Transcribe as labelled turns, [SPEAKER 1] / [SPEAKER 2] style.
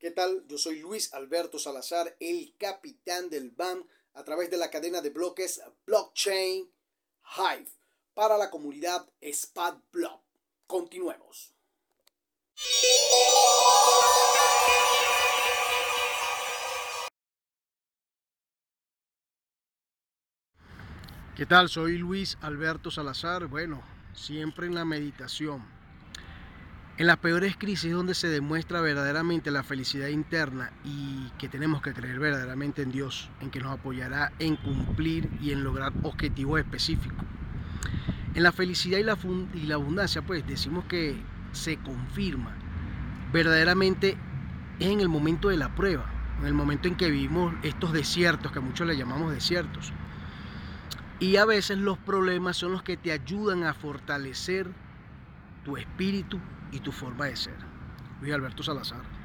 [SPEAKER 1] ¿Qué tal? Yo soy Luis Alberto Salazar, el capitán del BAM, a través de la cadena de bloques Blockchain Hive para la comunidad SPAD Block. Continuemos. ¿Qué tal? Soy Luis Alberto Salazar. Bueno, siempre en la meditación en las peores crisis donde se demuestra verdaderamente la felicidad interna y que tenemos que creer verdaderamente en Dios, en que nos apoyará en cumplir y en lograr objetivos específicos. En la felicidad y la, abundancia, pues decimos que se confirma verdaderamente en el momento de la prueba, en el momento en que vivimos estos desiertos, que muchos le llamamos desiertos. Y a veces los problemas son los que te ayudan a fortalecer tu espíritu y tu forma de ser. Luis Alberto Salazar.